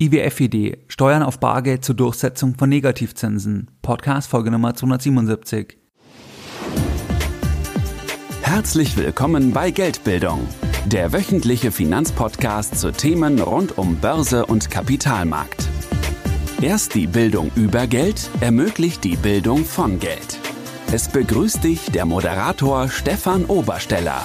IWF-Idee Steuern auf Bargeld zur Durchsetzung von Negativzinsen. Podcast Folge Nummer 277. Herzlich willkommen bei Geldbildung, der wöchentliche Finanzpodcast zu Themen rund um Börse und Kapitalmarkt. Erst die Bildung über Geld ermöglicht die Bildung von Geld. Es begrüßt dich der Moderator Stefan Obersteller.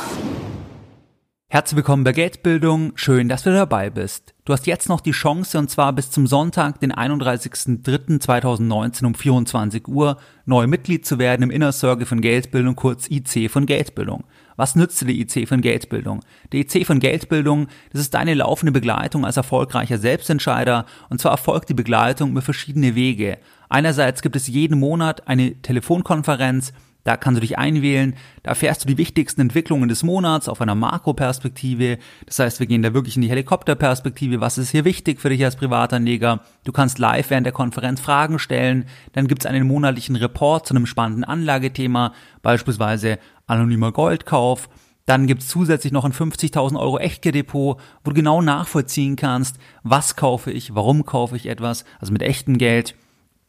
Herzlich willkommen bei Geldbildung. Schön, dass du dabei bist. Du hast jetzt noch die Chance, und zwar bis zum Sonntag, den 31.03.2019 um 24 Uhr, neu Mitglied zu werden im Inner Circle von Geldbildung, kurz IC von Geldbildung. Was nützt dir die IC von Geldbildung? Der IC von Geldbildung, das ist deine laufende Begleitung als erfolgreicher Selbstentscheider, und zwar erfolgt die Begleitung über verschiedene Wege. Einerseits gibt es jeden Monat eine Telefonkonferenz, da kannst du dich einwählen, da erfährst du die wichtigsten Entwicklungen des Monats auf einer Makroperspektive. Das heißt, wir gehen da wirklich in die Helikopterperspektive. Was ist hier wichtig für dich als Privatanleger? Du kannst live während der Konferenz Fragen stellen. Dann gibt's einen monatlichen Report zu einem spannenden Anlagethema, beispielsweise anonymer Goldkauf. Dann gibt's zusätzlich noch ein 50.000 Euro Echtgeld-Depot, wo du genau nachvollziehen kannst, was kaufe ich, warum kaufe ich etwas, also mit echtem Geld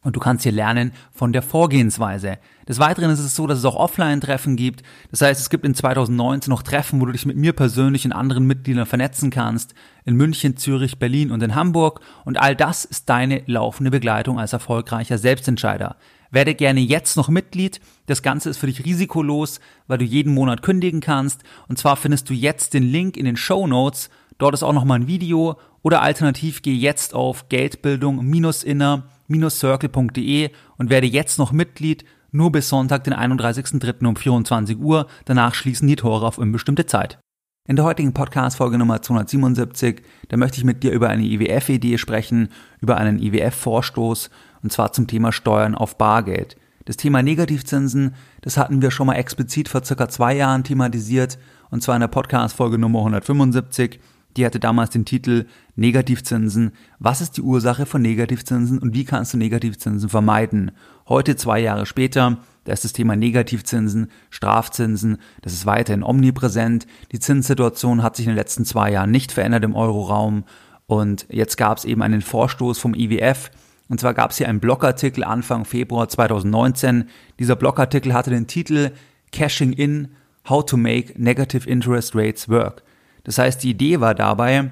und du kannst hier lernen von der Vorgehensweise. Des Weiteren ist es so, dass es auch Offline-Treffen gibt. Das heißt, es gibt in 2019 noch Treffen, wo du dich mit mir persönlich und anderen Mitgliedern vernetzen kannst. In München, Zürich, Berlin und in Hamburg. Und all das ist deine laufende Begleitung als erfolgreicher Selbstentscheider. Werde gerne jetzt noch Mitglied. Das Ganze ist für dich risikolos, weil du jeden Monat kündigen kannst. Und zwar findest du jetzt den Link in den Show Notes. Dort ist auch nochmal ein Video. Oder alternativ geh jetzt auf Geldbildung-inner circle.de und werde jetzt noch Mitglied, nur bis Sonntag, den 31.03. um 24 Uhr. Danach schließen die Tore auf unbestimmte Zeit. In der heutigen Podcast-Folge Nummer 277, da möchte ich mit dir über eine IWF-Idee sprechen, über einen IWF-Vorstoß, und zwar zum Thema Steuern auf Bargeld. Das Thema Negativzinsen, das hatten wir schon mal explizit vor circa zwei Jahren thematisiert, und zwar in der Podcast-Folge Nummer 175. Die hatte damals den Titel Negativzinsen. Was ist die Ursache von Negativzinsen und wie kannst du Negativzinsen vermeiden? Heute, zwei Jahre später, da ist das Thema Negativzinsen, Strafzinsen, das ist weiterhin omnipräsent. Die Zinssituation hat sich in den letzten zwei Jahren nicht verändert im Euroraum. Und jetzt gab es eben einen Vorstoß vom IWF. Und zwar gab es hier einen Blogartikel Anfang Februar 2019. Dieser Blogartikel hatte den Titel Cashing in, How to Make Negative Interest Rates Work. Das heißt, die Idee war dabei,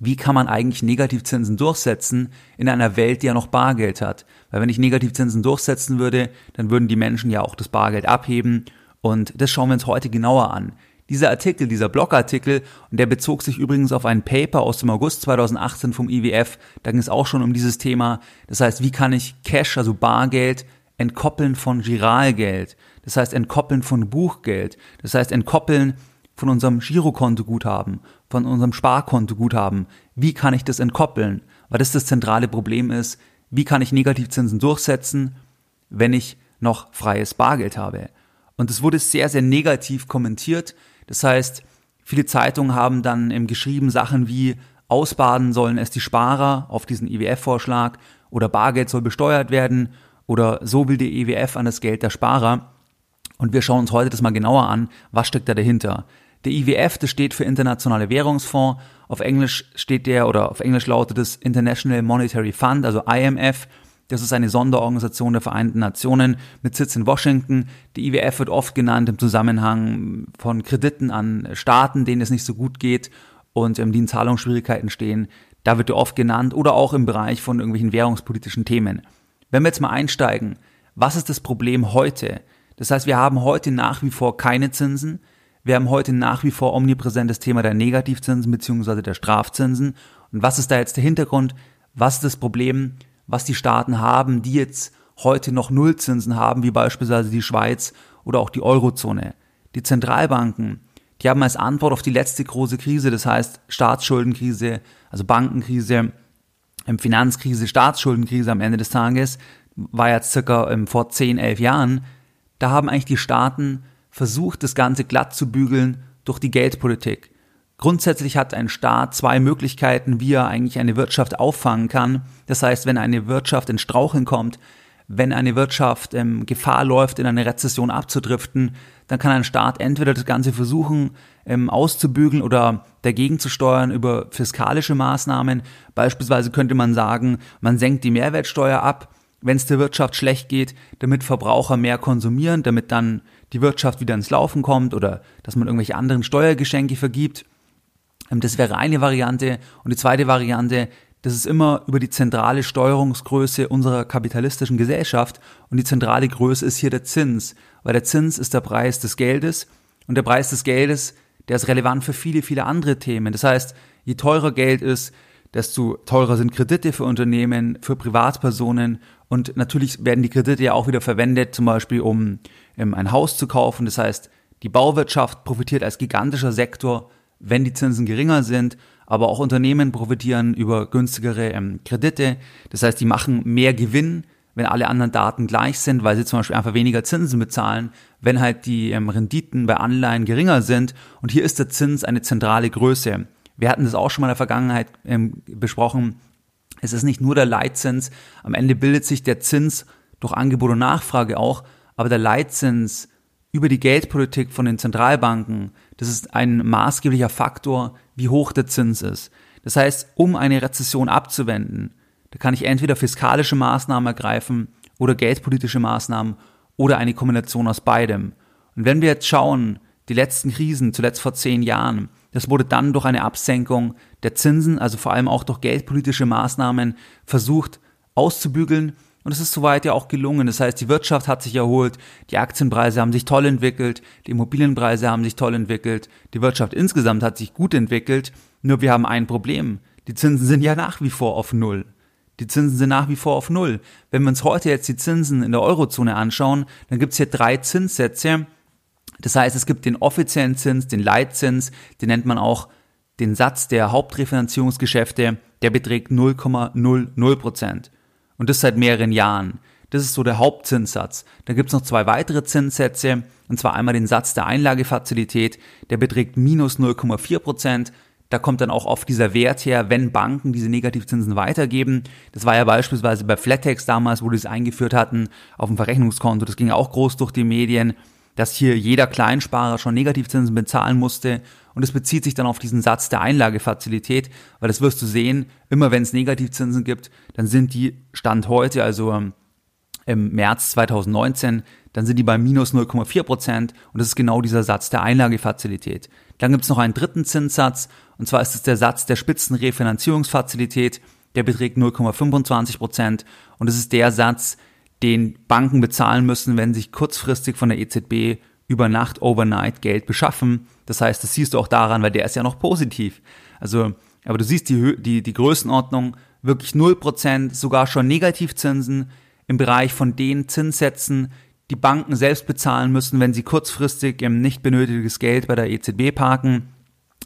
wie kann man eigentlich Negativzinsen durchsetzen in einer Welt, die ja noch Bargeld hat? Weil wenn ich Negativzinsen durchsetzen würde, dann würden die Menschen ja auch das Bargeld abheben und das schauen wir uns heute genauer an. Dieser Artikel, dieser Blogartikel, und der bezog sich übrigens auf ein Paper aus dem August 2018 vom IWF, da ging es auch schon um dieses Thema. Das heißt, wie kann ich Cash, also Bargeld, entkoppeln von Giralgeld? Das heißt, entkoppeln von Buchgeld. Das heißt, entkoppeln von unserem Girokontoguthaben, von unserem Sparkontoguthaben. Wie kann ich das entkoppeln? Weil das das zentrale Problem ist. Wie kann ich Negativzinsen durchsetzen, wenn ich noch freies Bargeld habe? Und es wurde sehr, sehr negativ kommentiert. Das heißt, viele Zeitungen haben dann im geschrieben Sachen wie ausbaden sollen es die Sparer auf diesen IWF-Vorschlag oder Bargeld soll besteuert werden oder so will der IWF an das Geld der Sparer. Und wir schauen uns heute das mal genauer an, was steckt da dahinter. Der IWF, das steht für Internationale Währungsfonds. Auf Englisch steht der oder auf Englisch lautet es International Monetary Fund, also IMF. Das ist eine Sonderorganisation der Vereinten Nationen mit Sitz in Washington. Die IWF wird oft genannt im Zusammenhang von Krediten an Staaten, denen es nicht so gut geht und die in Zahlungsschwierigkeiten stehen. Da wird er oft genannt oder auch im Bereich von irgendwelchen währungspolitischen Themen. Wenn wir jetzt mal einsteigen, was ist das Problem heute? Das heißt, wir haben heute nach wie vor keine Zinsen. Wir haben heute nach wie vor omnipräsentes Thema der Negativzinsen bzw. der Strafzinsen. Und was ist da jetzt der Hintergrund? Was ist das Problem, was die Staaten haben, die jetzt heute noch Nullzinsen haben, wie beispielsweise die Schweiz oder auch die Eurozone? Die Zentralbanken, die haben als Antwort auf die letzte große Krise, das heißt Staatsschuldenkrise, also Bankenkrise, ähm, Finanzkrise, Staatsschuldenkrise am Ende des Tages, war ja circa ähm, vor 10, 11 Jahren, da haben eigentlich die Staaten versucht, das Ganze glatt zu bügeln durch die Geldpolitik. Grundsätzlich hat ein Staat zwei Möglichkeiten, wie er eigentlich eine Wirtschaft auffangen kann. Das heißt, wenn eine Wirtschaft in Straucheln kommt, wenn eine Wirtschaft ähm, Gefahr läuft, in eine Rezession abzudriften, dann kann ein Staat entweder das Ganze versuchen ähm, auszubügeln oder dagegen zu steuern über fiskalische Maßnahmen. Beispielsweise könnte man sagen, man senkt die Mehrwertsteuer ab, wenn es der Wirtschaft schlecht geht, damit Verbraucher mehr konsumieren, damit dann die Wirtschaft wieder ins Laufen kommt oder dass man irgendwelche anderen Steuergeschenke vergibt. Ähm, das wäre eine Variante. Und die zweite Variante, das ist immer über die zentrale Steuerungsgröße unserer kapitalistischen Gesellschaft. Und die zentrale Größe ist hier der Zins, weil der Zins ist der Preis des Geldes. Und der Preis des Geldes, der ist relevant für viele, viele andere Themen. Das heißt, je teurer Geld ist, desto teurer sind Kredite für Unternehmen, für Privatpersonen und natürlich werden die Kredite ja auch wieder verwendet, zum Beispiel um ein Haus zu kaufen. Das heißt, die Bauwirtschaft profitiert als gigantischer Sektor, wenn die Zinsen geringer sind, aber auch Unternehmen profitieren über günstigere ähm, Kredite. Das heißt, die machen mehr Gewinn, wenn alle anderen Daten gleich sind, weil sie zum Beispiel einfach weniger Zinsen bezahlen, wenn halt die ähm, Renditen bei Anleihen geringer sind. Und hier ist der Zins eine zentrale Größe. Wir hatten das auch schon mal in der Vergangenheit ähm, besprochen. Es ist nicht nur der Leitzins. Am Ende bildet sich der Zins durch Angebot und Nachfrage auch, aber der Leitzins über die Geldpolitik von den Zentralbanken, das ist ein maßgeblicher Faktor, wie hoch der Zins ist. Das heißt, um eine Rezession abzuwenden, da kann ich entweder fiskalische Maßnahmen ergreifen oder geldpolitische Maßnahmen oder eine Kombination aus beidem. Und wenn wir jetzt schauen, die letzten Krisen, zuletzt vor zehn Jahren, das wurde dann durch eine Absenkung der Zinsen, also vor allem auch durch geldpolitische Maßnahmen, versucht auszubügeln und es ist soweit ja auch gelungen. Das heißt, die Wirtschaft hat sich erholt, die Aktienpreise haben sich toll entwickelt, die Immobilienpreise haben sich toll entwickelt, die Wirtschaft insgesamt hat sich gut entwickelt. Nur wir haben ein Problem. Die Zinsen sind ja nach wie vor auf Null. Die Zinsen sind nach wie vor auf Null. Wenn wir uns heute jetzt die Zinsen in der Eurozone anschauen, dann gibt es hier drei Zinssätze. Das heißt, es gibt den offiziellen Zins, den Leitzins, den nennt man auch den Satz der Hauptrefinanzierungsgeschäfte, der beträgt 0,00 Prozent. Und das seit mehreren Jahren. Das ist so der Hauptzinssatz. Dann gibt es noch zwei weitere Zinssätze, und zwar einmal den Satz der Einlagefazilität, der beträgt minus 0,4 Prozent. Da kommt dann auch oft dieser Wert her, wenn Banken diese Negativzinsen weitergeben. Das war ja beispielsweise bei Flatex damals, wo die es eingeführt hatten, auf dem Verrechnungskonto. Das ging auch groß durch die Medien, dass hier jeder Kleinsparer schon Negativzinsen bezahlen musste und es bezieht sich dann auf diesen Satz der Einlagefazilität, weil das wirst du sehen, immer wenn es Negativzinsen gibt, dann sind die Stand heute, also ähm, im März 2019, dann sind die bei minus 0,4 Prozent und das ist genau dieser Satz der Einlagefazilität. Dann gibt es noch einen dritten Zinssatz und zwar ist es der Satz der Spitzenrefinanzierungsfazilität, der beträgt 0,25 Prozent und es ist der Satz, den Banken bezahlen müssen, wenn sich kurzfristig von der EZB über Nacht, overnight Geld beschaffen. Das heißt, das siehst du auch daran, weil der ist ja noch positiv. Also, aber du siehst die, die, die Größenordnung wirklich 0%, sogar schon Negativzinsen im Bereich von den Zinssätzen, die Banken selbst bezahlen müssen, wenn sie kurzfristig im nicht benötigtes Geld bei der EZB parken.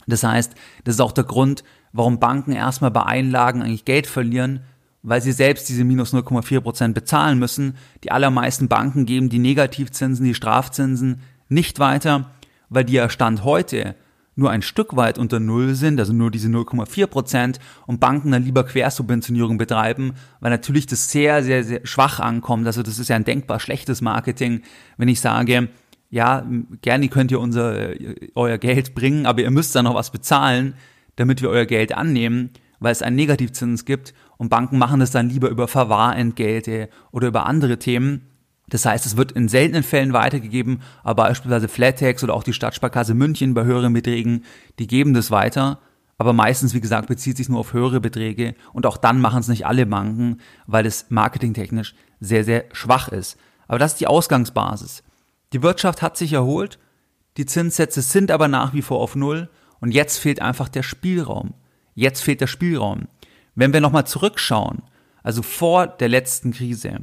Das heißt, das ist auch der Grund, warum Banken erstmal bei Einlagen eigentlich Geld verlieren, weil sie selbst diese minus 0,4 Prozent bezahlen müssen. Die allermeisten Banken geben die Negativzinsen, die Strafzinsen nicht weiter, weil die ja Stand heute nur ein Stück weit unter Null sind, also nur diese 0,4 Prozent und Banken dann lieber Quersubventionierung betreiben, weil natürlich das sehr, sehr, sehr schwach ankommt. Also das ist ja ein denkbar schlechtes Marketing, wenn ich sage, ja, gerne könnt ihr unser, euer Geld bringen, aber ihr müsst dann noch was bezahlen, damit wir euer Geld annehmen, weil es einen Negativzins gibt und Banken machen das dann lieber über Verwahrentgelte oder über andere Themen. Das heißt, es wird in seltenen Fällen weitergegeben, aber beispielsweise Flatex oder auch die Stadtsparkasse München bei höheren Beträgen, die geben das weiter. Aber meistens, wie gesagt, bezieht sich nur auf höhere Beträge und auch dann machen es nicht alle Banken, weil es marketingtechnisch sehr, sehr schwach ist. Aber das ist die Ausgangsbasis. Die Wirtschaft hat sich erholt, die Zinssätze sind aber nach wie vor auf Null und jetzt fehlt einfach der Spielraum. Jetzt fehlt der Spielraum. Wenn wir nochmal zurückschauen, also vor der letzten Krise,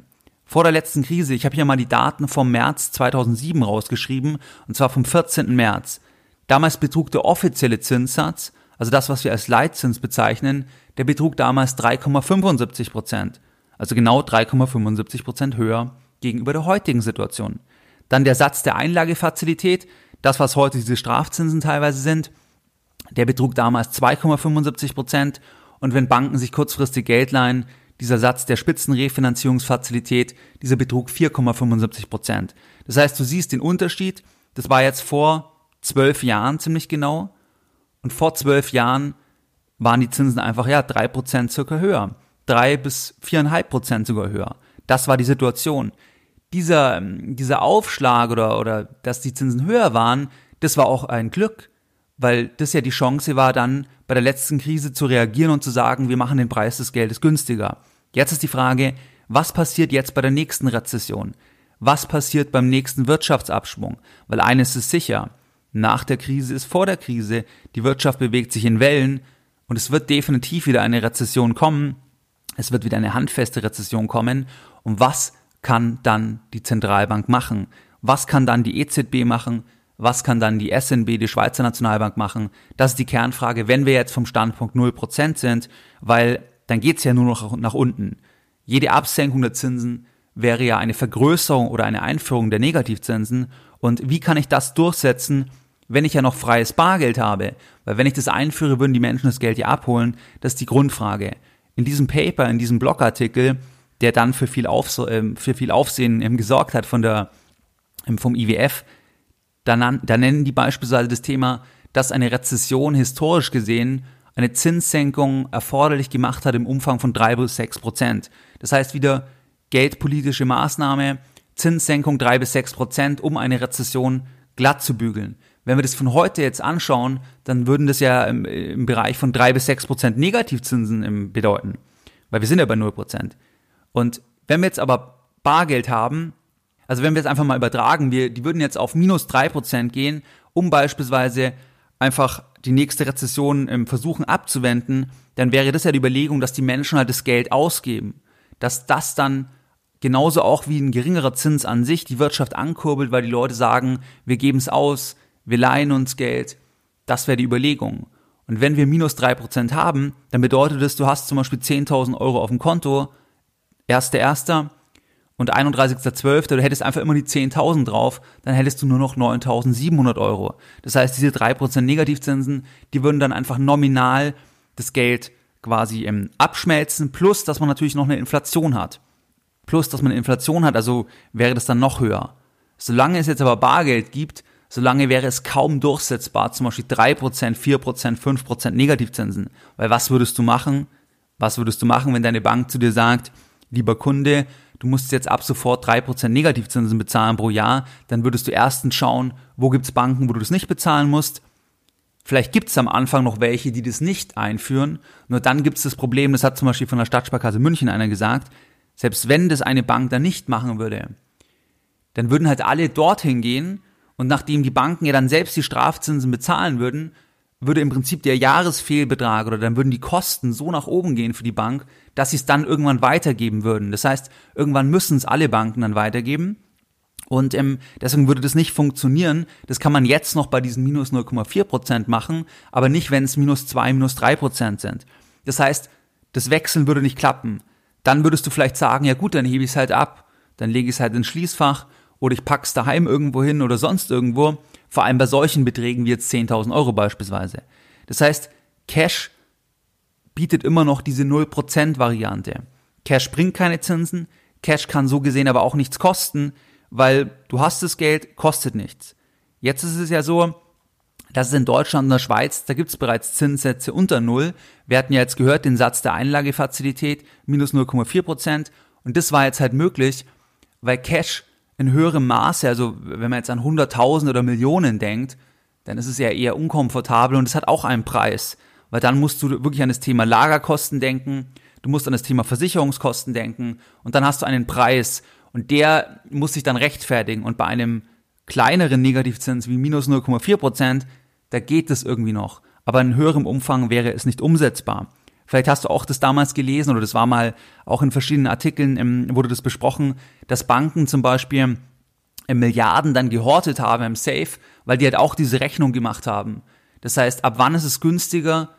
vor der letzten Krise, ich habe hier mal die Daten vom März 2007 rausgeschrieben, und zwar vom 14. März. Damals betrug der offizielle Zinssatz, also das, was wir als Leitzins bezeichnen, der betrug damals 3,75 Prozent. Also genau 3,75 Prozent höher gegenüber der heutigen Situation. Dann der Satz der Einlagefazilität, das, was heute diese Strafzinsen teilweise sind, der betrug damals 2,75 Prozent. Und wenn Banken sich kurzfristig Geld leihen, dieser Satz der Spitzenrefinanzierungsfazilität, dieser betrug 4,75 Prozent. Das heißt, du siehst den Unterschied. Das war jetzt vor zwölf Jahren ziemlich genau. Und vor zwölf Jahren waren die Zinsen einfach, ja, drei Prozent circa höher. Drei bis viereinhalb Prozent sogar höher. Das war die Situation. Dieser, dieser Aufschlag oder, oder, dass die Zinsen höher waren, das war auch ein Glück, weil das ja die Chance war, dann bei der letzten Krise zu reagieren und zu sagen, wir machen den Preis des Geldes günstiger. Jetzt ist die Frage, was passiert jetzt bei der nächsten Rezession? Was passiert beim nächsten Wirtschaftsabschwung? Weil eines ist sicher, nach der Krise ist vor der Krise, die Wirtschaft bewegt sich in Wellen und es wird definitiv wieder eine Rezession kommen, es wird wieder eine handfeste Rezession kommen und was kann dann die Zentralbank machen? Was kann dann die EZB machen? Was kann dann die SNB, die Schweizer Nationalbank machen? Das ist die Kernfrage, wenn wir jetzt vom Standpunkt 0% sind, weil dann geht's ja nur noch nach unten. Jede Absenkung der Zinsen wäre ja eine Vergrößerung oder eine Einführung der Negativzinsen. Und wie kann ich das durchsetzen, wenn ich ja noch freies Bargeld habe? Weil wenn ich das einführe, würden die Menschen das Geld ja abholen. Das ist die Grundfrage. In diesem Paper, in diesem Blogartikel, der dann für viel, Aufs äh, für viel Aufsehen ähm, gesorgt hat von der, ähm, vom IWF, da, da nennen die beispielsweise das Thema, dass eine Rezession historisch gesehen eine Zinssenkung erforderlich gemacht hat im Umfang von drei bis sechs Prozent. Das heißt wieder geldpolitische Maßnahme, Zinssenkung drei bis sechs Prozent, um eine Rezession glatt zu bügeln. Wenn wir das von heute jetzt anschauen, dann würden das ja im, im Bereich von drei bis sechs Prozent Negativzinsen bedeuten. Weil wir sind ja bei null Prozent. Und wenn wir jetzt aber Bargeld haben, also wenn wir jetzt einfach mal übertragen, wir, die würden jetzt auf minus drei Prozent gehen, um beispielsweise einfach die nächste Rezession ähm, versuchen abzuwenden, dann wäre das ja die Überlegung, dass die Menschen halt das Geld ausgeben. Dass das dann genauso auch wie ein geringerer Zins an sich die Wirtschaft ankurbelt, weil die Leute sagen, wir geben es aus, wir leihen uns Geld. Das wäre die Überlegung. Und wenn wir minus drei Prozent haben, dann bedeutet das, du hast zum Beispiel 10.000 Euro auf dem Konto, erster, erster, und 31.12., du hättest einfach immer die 10.000 drauf, dann hättest du nur noch 9.700 Euro. Das heißt, diese 3% Negativzinsen, die würden dann einfach nominal das Geld quasi ähm, abschmelzen, plus dass man natürlich noch eine Inflation hat. Plus, dass man eine Inflation hat, also wäre das dann noch höher. Solange es jetzt aber Bargeld gibt, solange wäre es kaum durchsetzbar, zum Beispiel 3%, 4%, 5% Negativzinsen. Weil was würdest du machen? Was würdest du machen, wenn deine Bank zu dir sagt, lieber Kunde, du musst jetzt ab sofort drei Prozent Negativzinsen bezahlen pro Jahr, dann würdest du erstens schauen, wo gibt's Banken, wo du das nicht bezahlen musst. Vielleicht gibt's am Anfang noch welche, die das nicht einführen. Nur dann gibt's das Problem, das hat zum Beispiel von der Stadtsparkasse München einer gesagt, selbst wenn das eine Bank dann nicht machen würde, dann würden halt alle dorthin gehen und nachdem die Banken ja dann selbst die Strafzinsen bezahlen würden, würde im Prinzip der Jahresfehlbetrag oder dann würden die Kosten so nach oben gehen für die Bank, dass sie es dann irgendwann weitergeben würden. Das heißt, irgendwann müssen es alle Banken dann weitergeben. Und ähm, deswegen würde das nicht funktionieren. Das kann man jetzt noch bei diesen minus 0,4 Prozent machen, aber nicht, wenn es minus 2, minus 3 Prozent sind. Das heißt, das Wechseln würde nicht klappen. Dann würdest du vielleicht sagen, ja gut, dann hebe ich es halt ab. Dann lege ich es halt ins Schließfach oder ich pack's daheim irgendwo hin oder sonst irgendwo. Vor allem bei solchen Beträgen wie jetzt 10.000 Euro beispielsweise. Das heißt, Cash bietet immer noch diese 0% Variante. Cash bringt keine Zinsen, Cash kann so gesehen aber auch nichts kosten, weil du hast das Geld, kostet nichts. Jetzt ist es ja so, dass es in Deutschland und der Schweiz, da gibt es bereits Zinssätze unter Null. Wir hatten ja jetzt gehört den Satz der Einlagefazilität, minus 0,4% Und das war jetzt halt möglich, weil Cash in höherem Maße, also wenn man jetzt an Hunderttausend oder Millionen denkt, dann ist es ja eher unkomfortabel und es hat auch einen Preis. Weil dann musst du wirklich an das Thema Lagerkosten denken, du musst an das Thema Versicherungskosten denken und dann hast du einen Preis und der muss sich dann rechtfertigen und bei einem kleineren Negativzins wie minus 0,4 Prozent, da geht es irgendwie noch. Aber in höherem Umfang wäre es nicht umsetzbar. Vielleicht hast du auch das damals gelesen oder das war mal auch in verschiedenen Artikeln ähm, wurde das besprochen, dass Banken zum Beispiel äh, Milliarden dann gehortet haben im Safe, weil die halt auch diese Rechnung gemacht haben. Das heißt, ab wann ist es günstiger,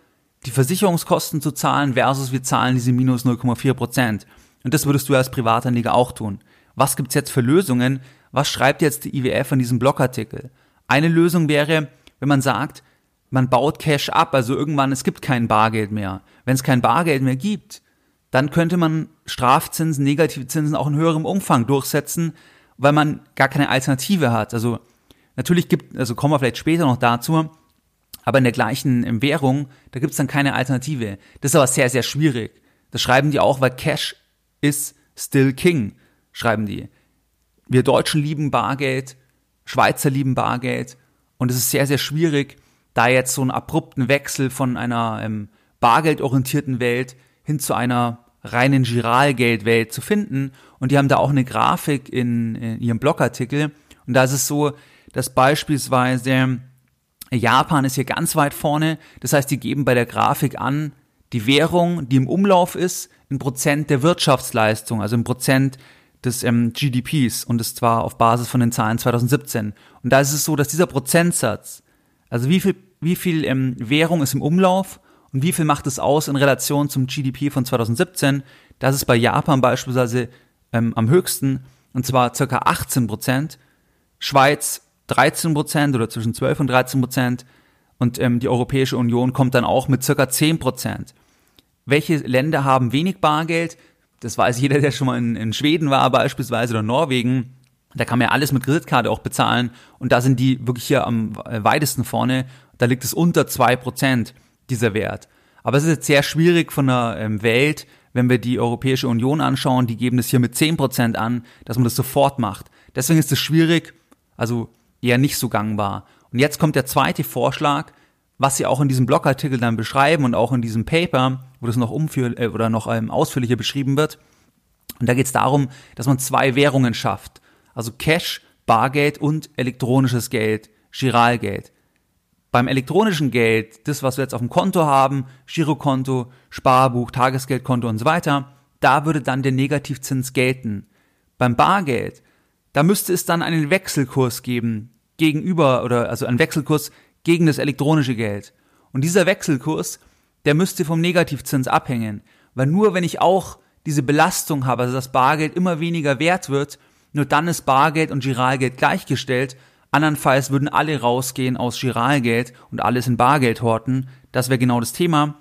die Versicherungskosten zu zahlen versus wir zahlen diese minus 0,4 Prozent. Und das würdest du als Privatanleger auch tun. Was gibt's jetzt für Lösungen? Was schreibt jetzt die IWF in diesem Blogartikel? Eine Lösung wäre, wenn man sagt, man baut Cash ab, also irgendwann, es gibt kein Bargeld mehr. Wenn es kein Bargeld mehr gibt, dann könnte man Strafzinsen, negative Zinsen auch in höherem Umfang durchsetzen, weil man gar keine Alternative hat. Also natürlich gibt, also kommen wir vielleicht später noch dazu, aber in der gleichen Währung, da gibt es dann keine Alternative. Das ist aber sehr, sehr schwierig. Das schreiben die auch, weil Cash is still king, schreiben die. Wir Deutschen lieben Bargeld, Schweizer lieben Bargeld und es ist sehr, sehr schwierig, da jetzt so einen abrupten Wechsel von einer ähm, bargeldorientierten Welt hin zu einer reinen Giralgeldwelt zu finden. Und die haben da auch eine Grafik in, in ihrem Blogartikel. Und da ist es so, dass beispielsweise Japan ist hier ganz weit vorne. Das heißt, die geben bei der Grafik an, die Währung, die im Umlauf ist, in Prozent der Wirtschaftsleistung, also in Prozent des ähm, GDPs und das zwar auf Basis von den Zahlen 2017. Und da ist es so, dass dieser Prozentsatz, also wie viel, wie viel ähm, Währung ist im Umlauf und wie viel macht es aus in Relation zum GDP von 2017, das ist bei Japan beispielsweise ähm, am höchsten und zwar circa 18 Prozent, Schweiz 13 Prozent oder zwischen 12 und 13 Prozent und ähm, die Europäische Union kommt dann auch mit circa 10 Prozent. Welche Länder haben wenig Bargeld? Das weiß jeder, der schon mal in, in Schweden war beispielsweise oder Norwegen. Da kann man ja alles mit Kreditkarte auch bezahlen und da sind die wirklich hier am weitesten vorne. Da liegt es unter zwei Prozent dieser Wert. Aber es ist jetzt sehr schwierig von der ähm, Welt, wenn wir die Europäische Union anschauen, die geben das hier mit zehn Prozent an, dass man das sofort macht. Deswegen ist es schwierig, also eher nicht so gangbar. Und jetzt kommt der zweite Vorschlag, was sie auch in diesem Blogartikel dann beschreiben und auch in diesem Paper, wo das noch umführ äh, oder noch ähm, ausführlicher beschrieben wird. Und da geht es darum, dass man zwei Währungen schafft. Also Cash, Bargeld und elektronisches Geld, Giralgeld. Beim elektronischen Geld, das, was wir jetzt auf dem Konto haben, Girokonto, Sparbuch, Tagesgeldkonto und so weiter, da würde dann der Negativzins gelten. Beim Bargeld, da müsste es dann einen Wechselkurs geben gegenüber oder also einen Wechselkurs gegen das elektronische Geld. Und dieser Wechselkurs, der müsste vom Negativzins abhängen, weil nur wenn ich auch diese Belastung habe, also das Bargeld immer weniger wert wird, nur dann ist Bargeld und Giralgeld gleichgestellt. Andernfalls würden alle rausgehen aus Giralgeld und alles in Bargeld horten. Das wäre genau das Thema.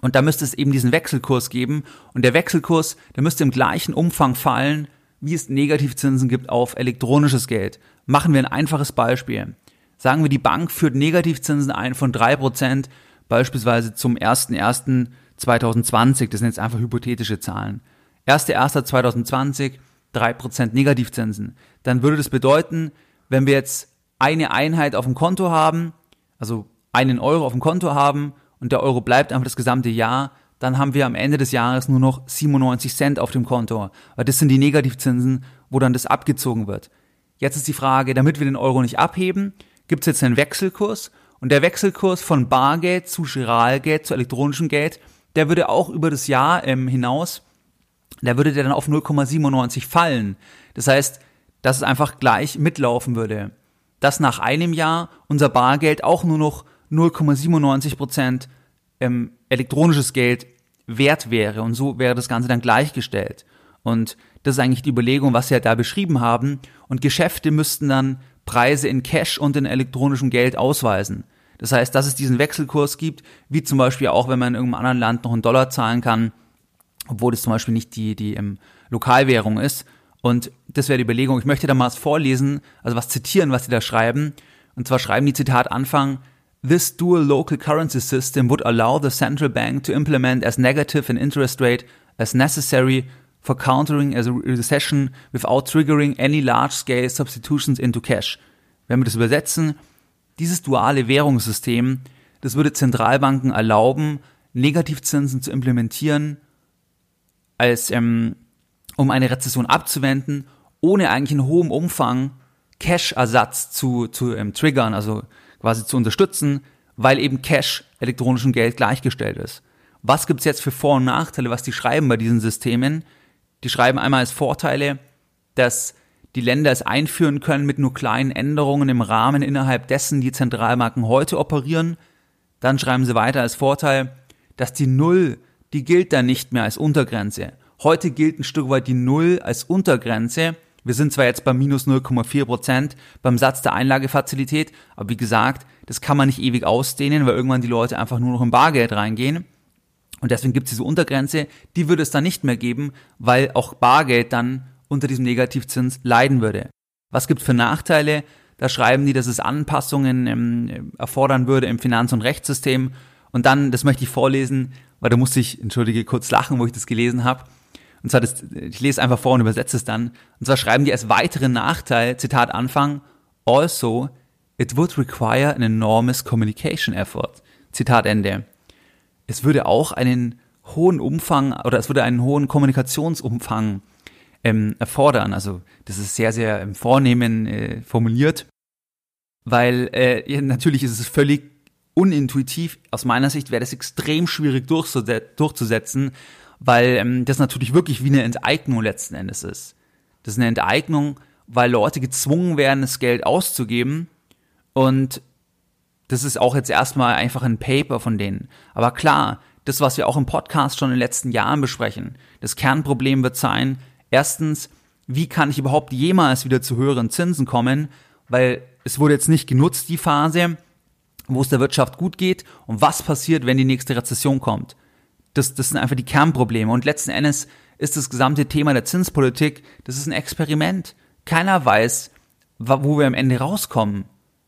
Und da müsste es eben diesen Wechselkurs geben. Und der Wechselkurs, der müsste im gleichen Umfang fallen, wie es Negativzinsen gibt auf elektronisches Geld. Machen wir ein einfaches Beispiel. Sagen wir, die Bank führt Negativzinsen ein von drei Prozent, beispielsweise zum 01.01.2020. Das sind jetzt einfach hypothetische Zahlen. 1.01.2020, drei Prozent Negativzinsen. Dann würde das bedeuten, wenn wir jetzt eine Einheit auf dem Konto haben, also einen Euro auf dem Konto haben und der Euro bleibt einfach das gesamte Jahr, dann haben wir am Ende des Jahres nur noch 97 Cent auf dem Konto. Weil das sind die Negativzinsen, wo dann das abgezogen wird. Jetzt ist die Frage, damit wir den Euro nicht abheben, gibt es jetzt einen Wechselkurs. Und der Wechselkurs von Bargeld zu Giralgeld zu elektronischem Geld, der würde auch über das Jahr ähm, hinaus, da würde der dann auf 0,97 fallen. Das heißt, dass es einfach gleich mitlaufen würde. Dass nach einem Jahr unser Bargeld auch nur noch 0,97 Prozent ähm, elektronisches Geld wert wäre. Und so wäre das Ganze dann gleichgestellt. Und das ist eigentlich die Überlegung, was sie ja da beschrieben haben. Und Geschäfte müssten dann Preise in Cash und in elektronischem Geld ausweisen. Das heißt, dass es diesen Wechselkurs gibt, wie zum Beispiel auch, wenn man in irgendeinem anderen Land noch einen Dollar zahlen kann, obwohl das zum Beispiel nicht die, die ähm, Lokalwährung ist. Und das wäre die Überlegung. Ich möchte da mal was vorlesen, also was zitieren, was sie da schreiben. Und zwar schreiben die Zitat Anfang, This dual local currency system would allow the central bank to implement as negative an interest rate as necessary for countering a recession without triggering any large-scale substitutions into cash. Wenn wir das übersetzen, dieses duale Währungssystem, das würde Zentralbanken erlauben, Negativzinsen zu implementieren, als ähm, um eine Rezession abzuwenden, ohne eigentlich in hohem Umfang Cash-Ersatz zu, zu ähm, triggern, also quasi zu unterstützen, weil eben Cash elektronischem Geld gleichgestellt ist. Was gibt's jetzt für Vor- und Nachteile, was die schreiben bei diesen Systemen? Die schreiben einmal als Vorteile, dass die Länder es einführen können mit nur kleinen Änderungen im Rahmen, innerhalb dessen die Zentralbanken heute operieren. Dann schreiben sie weiter als Vorteil, dass die Null, die gilt dann nicht mehr als Untergrenze. Heute gilt ein Stück weit die Null als Untergrenze wir sind zwar jetzt bei minus 0,4 Prozent beim Satz der Einlagefazilität, aber wie gesagt, das kann man nicht ewig ausdehnen, weil irgendwann die Leute einfach nur noch im Bargeld reingehen. Und deswegen gibt es diese Untergrenze, die würde es dann nicht mehr geben, weil auch Bargeld dann unter diesem Negativzins leiden würde. Was gibt für Nachteile? Da schreiben die, dass es Anpassungen ähm, erfordern würde im Finanz- und Rechtssystem. Und dann, das möchte ich vorlesen, weil da musste ich, entschuldige, kurz lachen, wo ich das gelesen habe. Und zwar, das, ich lese einfach vor und übersetze es dann. Und zwar schreiben die als weiteren Nachteil, Zitat Anfang, also, it would require an enormous communication effort. Zitat Ende. Es würde auch einen hohen Umfang oder es würde einen hohen Kommunikationsumfang ähm, erfordern. Also das ist sehr, sehr im Vornehmen äh, formuliert, weil äh, natürlich ist es völlig unintuitiv. Aus meiner Sicht wäre das extrem schwierig durchzusetzen, weil ähm, das natürlich wirklich wie eine Enteignung letzten Endes ist. Das ist eine Enteignung, weil Leute gezwungen werden, das Geld auszugeben und das ist auch jetzt erstmal einfach ein Paper von denen. Aber klar, das, was wir auch im Podcast schon in den letzten Jahren besprechen, das Kernproblem wird sein, erstens, wie kann ich überhaupt jemals wieder zu höheren Zinsen kommen, weil es wurde jetzt nicht genutzt, die Phase, wo es der Wirtschaft gut geht und was passiert, wenn die nächste Rezession kommt. Das, das sind einfach die Kernprobleme und letzten Endes ist das gesamte Thema der Zinspolitik, das ist ein Experiment. Keiner weiß, wo wir am Ende rauskommen.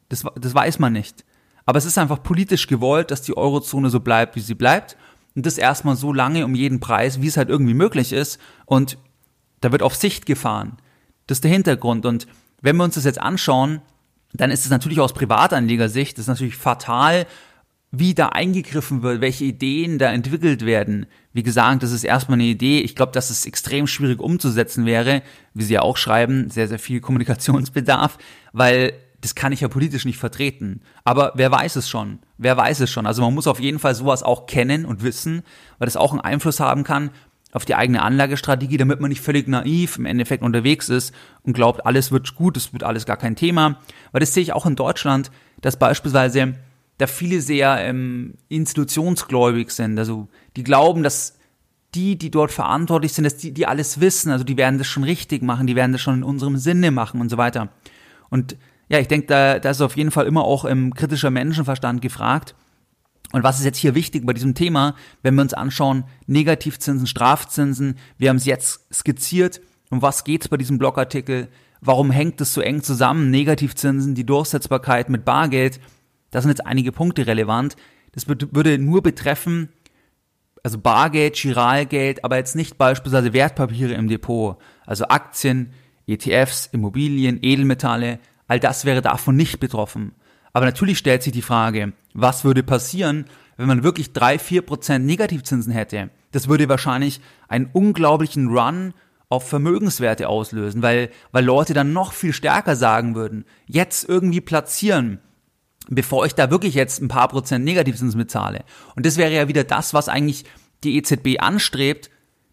Das, das weiß man nicht. Aber es ist einfach politisch gewollt, dass die Eurozone so bleibt, wie sie bleibt. Und das erstmal so lange um jeden Preis, wie es halt irgendwie möglich ist. Und da wird auf Sicht gefahren. Das ist der Hintergrund. Und wenn wir uns das jetzt anschauen, dann ist es natürlich aus Privatanlegersicht, das ist natürlich fatal, wie da eingegriffen wird, welche Ideen da entwickelt werden. Wie gesagt, das ist erstmal eine Idee. Ich glaube, dass es extrem schwierig umzusetzen wäre, wie Sie ja auch schreiben, sehr, sehr viel Kommunikationsbedarf, weil das kann ich ja politisch nicht vertreten. Aber wer weiß es schon? Wer weiß es schon? Also man muss auf jeden Fall sowas auch kennen und wissen, weil das auch einen Einfluss haben kann auf die eigene Anlagestrategie, damit man nicht völlig naiv im Endeffekt unterwegs ist und glaubt, alles wird gut, es wird alles gar kein Thema. Weil das sehe ich auch in Deutschland, dass beispielsweise da viele sehr ähm, institutionsgläubig sind. Also die glauben, dass die, die dort verantwortlich sind, dass die, die alles wissen, also die werden das schon richtig machen, die werden das schon in unserem Sinne machen und so weiter. Und ja, ich denke, da, da ist auf jeden Fall immer auch ähm, kritischer Menschenverstand gefragt. Und was ist jetzt hier wichtig bei diesem Thema, wenn wir uns anschauen, Negativzinsen, Strafzinsen, wir haben es jetzt skizziert, um was geht es bei diesem Blogartikel, warum hängt es so eng zusammen, Negativzinsen, die Durchsetzbarkeit mit Bargeld, da sind jetzt einige Punkte relevant. Das würde nur betreffen, also Bargeld, Giralgeld, aber jetzt nicht beispielsweise Wertpapiere im Depot, also Aktien, ETFs, Immobilien, Edelmetalle, All das wäre davon nicht betroffen. Aber natürlich stellt sich die Frage, was würde passieren, wenn man wirklich drei, vier Prozent Negativzinsen hätte? Das würde wahrscheinlich einen unglaublichen Run auf Vermögenswerte auslösen, weil, weil Leute dann noch viel stärker sagen würden, jetzt irgendwie platzieren, bevor ich da wirklich jetzt ein paar Prozent Negativzinsen bezahle. Und das wäre ja wieder das, was eigentlich die EZB anstrebt,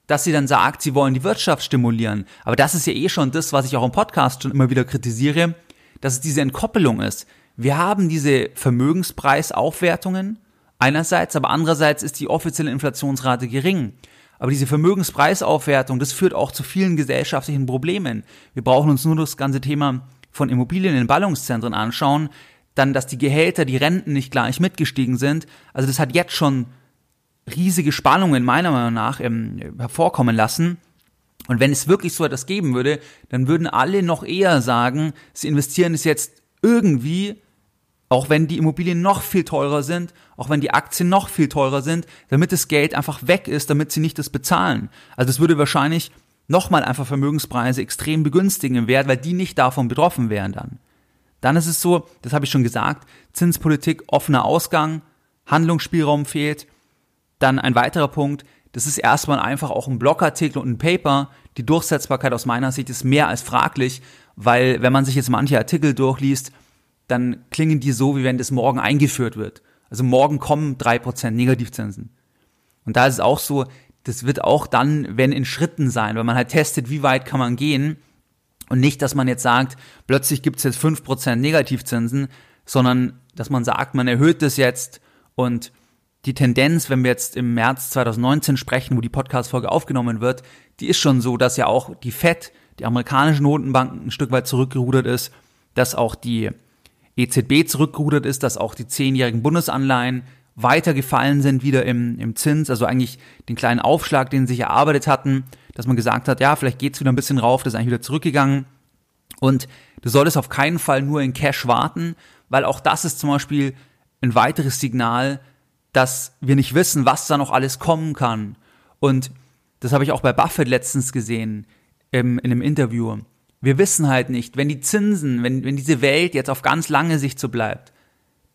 dass sie dann sagt, sie wollen die Wirtschaft stimulieren. Aber das ist ja eh schon das, was ich auch im Podcast schon immer wieder kritisiere, dass es diese Entkoppelung ist. Wir haben diese Vermögenspreisaufwertungen einerseits, aber andererseits ist die offizielle Inflationsrate gering. Aber diese Vermögenspreisaufwertung, das führt auch zu vielen gesellschaftlichen Problemen. Wir brauchen uns nur das ganze Thema von Immobilien in Ballungszentren anschauen, dann, dass die Gehälter, die Renten nicht gleich mitgestiegen sind. Also das hat jetzt schon riesige Spannungen meiner Meinung nach ähm, hervorkommen lassen. Und wenn es wirklich so etwas geben würde, dann würden alle noch eher sagen, sie investieren es jetzt irgendwie, auch wenn die Immobilien noch viel teurer sind, auch wenn die Aktien noch viel teurer sind, damit das Geld einfach weg ist, damit sie nicht das bezahlen. Also es würde wahrscheinlich nochmal einfach Vermögenspreise extrem begünstigen im Wert, weil die nicht davon betroffen wären dann. Dann ist es so, das habe ich schon gesagt, Zinspolitik, offener Ausgang, Handlungsspielraum fehlt. Dann ein weiterer Punkt, das ist erstmal einfach auch ein Blogartikel und ein Paper. Die Durchsetzbarkeit aus meiner Sicht ist mehr als fraglich, weil wenn man sich jetzt manche Artikel durchliest, dann klingen die so, wie wenn das morgen eingeführt wird. Also morgen kommen drei Prozent Negativzinsen. Und da ist es auch so, das wird auch dann, wenn in Schritten sein, weil man halt testet, wie weit kann man gehen. Und nicht, dass man jetzt sagt, plötzlich gibt es jetzt fünf Prozent Negativzinsen, sondern dass man sagt, man erhöht das jetzt. Und die Tendenz, wenn wir jetzt im März 2019 sprechen, wo die Podcast-Folge aufgenommen wird, die ist schon so, dass ja auch die FED, die amerikanische Notenbank, ein Stück weit zurückgerudert ist, dass auch die EZB zurückgerudert ist, dass auch die zehnjährigen Bundesanleihen weiter gefallen sind wieder im, im Zins, also eigentlich den kleinen Aufschlag, den sie sich erarbeitet hatten, dass man gesagt hat, ja, vielleicht geht's wieder ein bisschen rauf, das ist eigentlich wieder zurückgegangen. Und du solltest auf keinen Fall nur in Cash warten, weil auch das ist zum Beispiel ein weiteres Signal, dass wir nicht wissen, was da noch alles kommen kann. Und das habe ich auch bei Buffett letztens gesehen, im, in einem Interview. Wir wissen halt nicht, wenn die Zinsen, wenn, wenn diese Welt jetzt auf ganz lange Sicht so bleibt,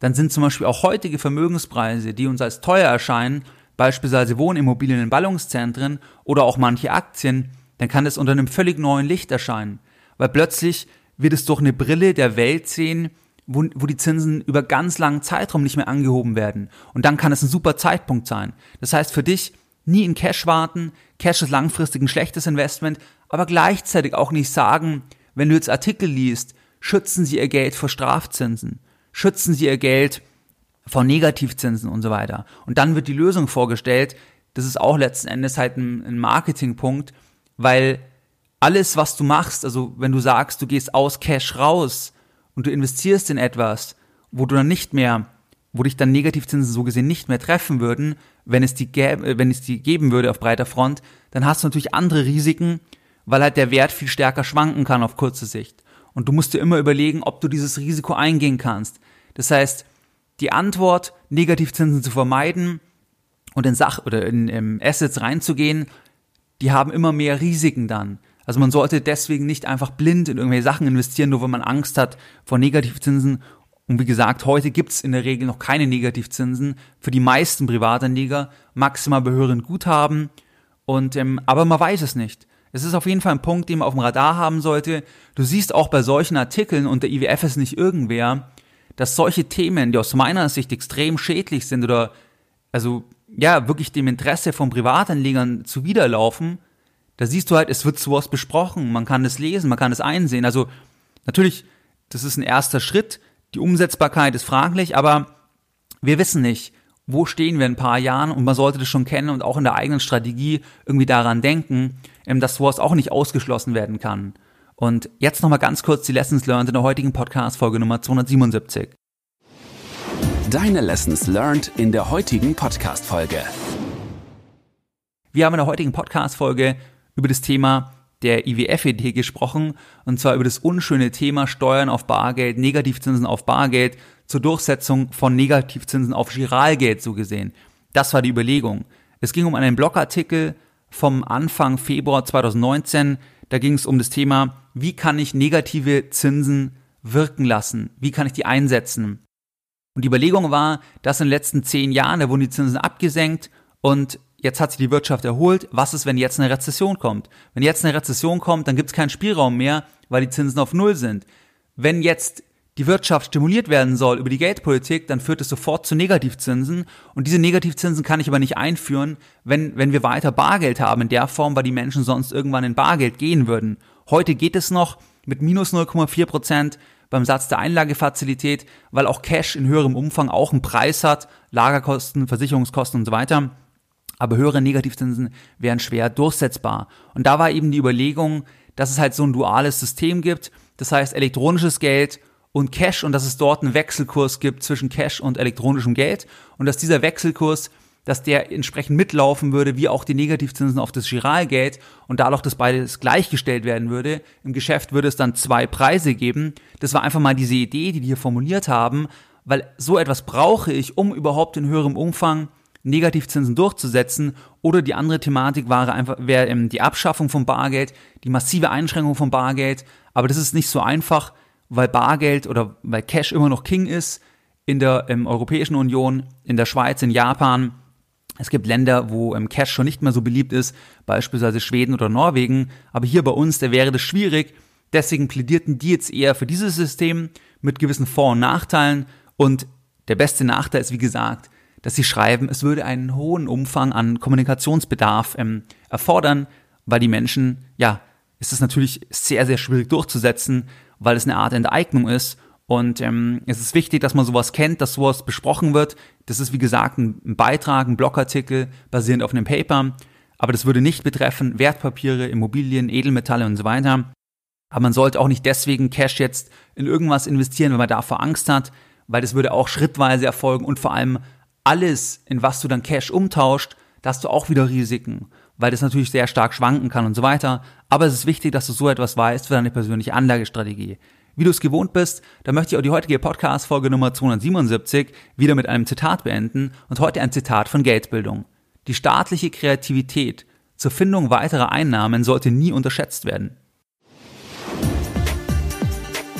dann sind zum Beispiel auch heutige Vermögenspreise, die uns als teuer erscheinen, beispielsweise Wohnimmobilien in Ballungszentren oder auch manche Aktien, dann kann es unter einem völlig neuen Licht erscheinen. Weil plötzlich wird es durch eine Brille der Welt sehen, wo, wo die Zinsen über ganz langen Zeitraum nicht mehr angehoben werden. Und dann kann es ein super Zeitpunkt sein. Das heißt für dich, nie in Cash warten, Cash ist langfristig ein schlechtes Investment, aber gleichzeitig auch nicht sagen, wenn du jetzt Artikel liest, schützen sie ihr Geld vor Strafzinsen schützen sie ihr Geld Negativzinsen und so weiter. Und dann wird die Lösung vorgestellt. Das ist auch letzten Endes halt ein, ein Marketingpunkt, weil alles, was du machst, also wenn du sagst, du gehst aus Cash raus und du investierst in etwas, wo du dann nicht mehr, wo dich dann Negativzinsen so gesehen nicht mehr treffen würden, wenn es die, gäbe, wenn es die geben würde auf breiter Front, dann hast du natürlich andere Risiken, weil halt der Wert viel stärker schwanken kann auf kurze Sicht. Und du musst dir immer überlegen, ob du dieses Risiko eingehen kannst. Das heißt, die Antwort, Negativzinsen zu vermeiden und in Sach- oder in, in Assets reinzugehen, die haben immer mehr Risiken dann. Also man sollte deswegen nicht einfach blind in irgendwelche Sachen investieren, nur wenn man Angst hat vor Negativzinsen. Und wie gesagt, heute gibt's in der Regel noch keine Negativzinsen für die meisten Privatanleger, maximal behörend Guthaben. Und ähm, aber man weiß es nicht. Es ist auf jeden Fall ein Punkt, den man auf dem Radar haben sollte. Du siehst auch bei solchen Artikeln, und der IWF ist nicht irgendwer, dass solche Themen, die aus meiner Sicht extrem schädlich sind oder also ja, wirklich dem Interesse von Privatanlegern zuwiderlaufen, da siehst du halt, es wird sowas besprochen, man kann es lesen, man kann es einsehen. Also natürlich, das ist ein erster Schritt, die Umsetzbarkeit ist fraglich, aber wir wissen nicht, wo stehen wir in ein paar Jahren und man sollte das schon kennen und auch in der eigenen Strategie irgendwie daran denken, ähm, dass sowas auch nicht ausgeschlossen werden kann. Und jetzt nochmal ganz kurz die Lessons Learned in der heutigen Podcast-Folge Nummer 277. Deine Lessons Learned in der heutigen Podcast-Folge. Wir haben in der heutigen Podcast-Folge über das Thema der IWF-Idee gesprochen, und zwar über das unschöne Thema Steuern auf Bargeld, Negativzinsen auf Bargeld zur Durchsetzung von Negativzinsen auf Giralgeld so gesehen. Das war die Überlegung. Es ging um einen Blogartikel vom Anfang Februar 2019. Da ging es um das Thema, wie kann ich negative Zinsen wirken lassen? Wie kann ich die einsetzen? Und die Überlegung war, dass in den letzten zehn Jahren, da wurden die Zinsen abgesenkt und jetzt hat sich die Wirtschaft erholt. Was ist, wenn jetzt eine Rezession kommt? Wenn jetzt eine Rezession kommt, dann gibt es keinen Spielraum mehr, weil die Zinsen auf Null sind. Wenn jetzt die Wirtschaft stimuliert werden soll über die Geldpolitik, dann führt es sofort zu Negativzinsen. Und diese Negativzinsen kann ich aber nicht einführen, wenn, wenn wir weiter Bargeld haben in der Form, weil die Menschen sonst irgendwann in Bargeld gehen würden. Heute geht es noch mit minus 0,4 Prozent beim Satz der Einlagefazilität, weil auch Cash in höherem Umfang auch einen Preis hat, Lagerkosten, Versicherungskosten und so weiter. Aber höhere Negativzinsen wären schwer durchsetzbar. Und da war eben die Überlegung, dass es halt so ein duales System gibt. Das heißt, elektronisches Geld und Cash und dass es dort einen Wechselkurs gibt zwischen Cash und elektronischem Geld und dass dieser Wechselkurs, dass der entsprechend mitlaufen würde, wie auch die Negativzinsen auf das Giralgeld und dadurch, dass beides gleichgestellt werden würde. Im Geschäft würde es dann zwei Preise geben. Das war einfach mal diese Idee, die die hier formuliert haben, weil so etwas brauche ich, um überhaupt in höherem Umfang Negativzinsen durchzusetzen. Oder die andere Thematik wäre einfach wäre ähm, die Abschaffung von Bargeld, die massive Einschränkung von Bargeld. Aber das ist nicht so einfach weil Bargeld oder weil Cash immer noch King ist in der ähm, Europäischen Union, in der Schweiz, in Japan. Es gibt Länder, wo ähm, Cash schon nicht mehr so beliebt ist, beispielsweise Schweden oder Norwegen. Aber hier bei uns, da wäre das schwierig. Deswegen plädierten die jetzt eher für dieses System mit gewissen Vor- und Nachteilen. Und der beste Nachteil ist, wie gesagt, dass sie schreiben, es würde einen hohen Umfang an Kommunikationsbedarf ähm, erfordern, weil die Menschen, ja, ist es natürlich sehr, sehr schwierig durchzusetzen, weil es eine Art Enteignung ist. Und ähm, es ist wichtig, dass man sowas kennt, dass sowas besprochen wird. Das ist, wie gesagt, ein Beitrag, ein Blogartikel basierend auf einem Paper. Aber das würde nicht betreffen Wertpapiere, Immobilien, Edelmetalle und so weiter. Aber man sollte auch nicht deswegen Cash jetzt in irgendwas investieren, wenn man davor Angst hat, weil das würde auch schrittweise erfolgen und vor allem alles, in was du dann Cash umtauscht, da hast du auch wieder Risiken, weil das natürlich sehr stark schwanken kann und so weiter. Aber es ist wichtig, dass du so etwas weißt für deine persönliche Anlagestrategie. Wie du es gewohnt bist, da möchte ich auch die heutige Podcast-Folge Nummer 277 wieder mit einem Zitat beenden und heute ein Zitat von Geldbildung. Die staatliche Kreativität zur Findung weiterer Einnahmen sollte nie unterschätzt werden.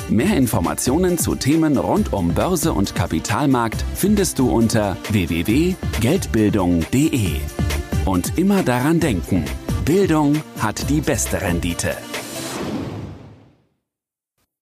Mehr Informationen zu Themen rund um Börse und Kapitalmarkt findest du unter www.geldbildung.de. Und immer daran denken, Bildung hat die beste Rendite.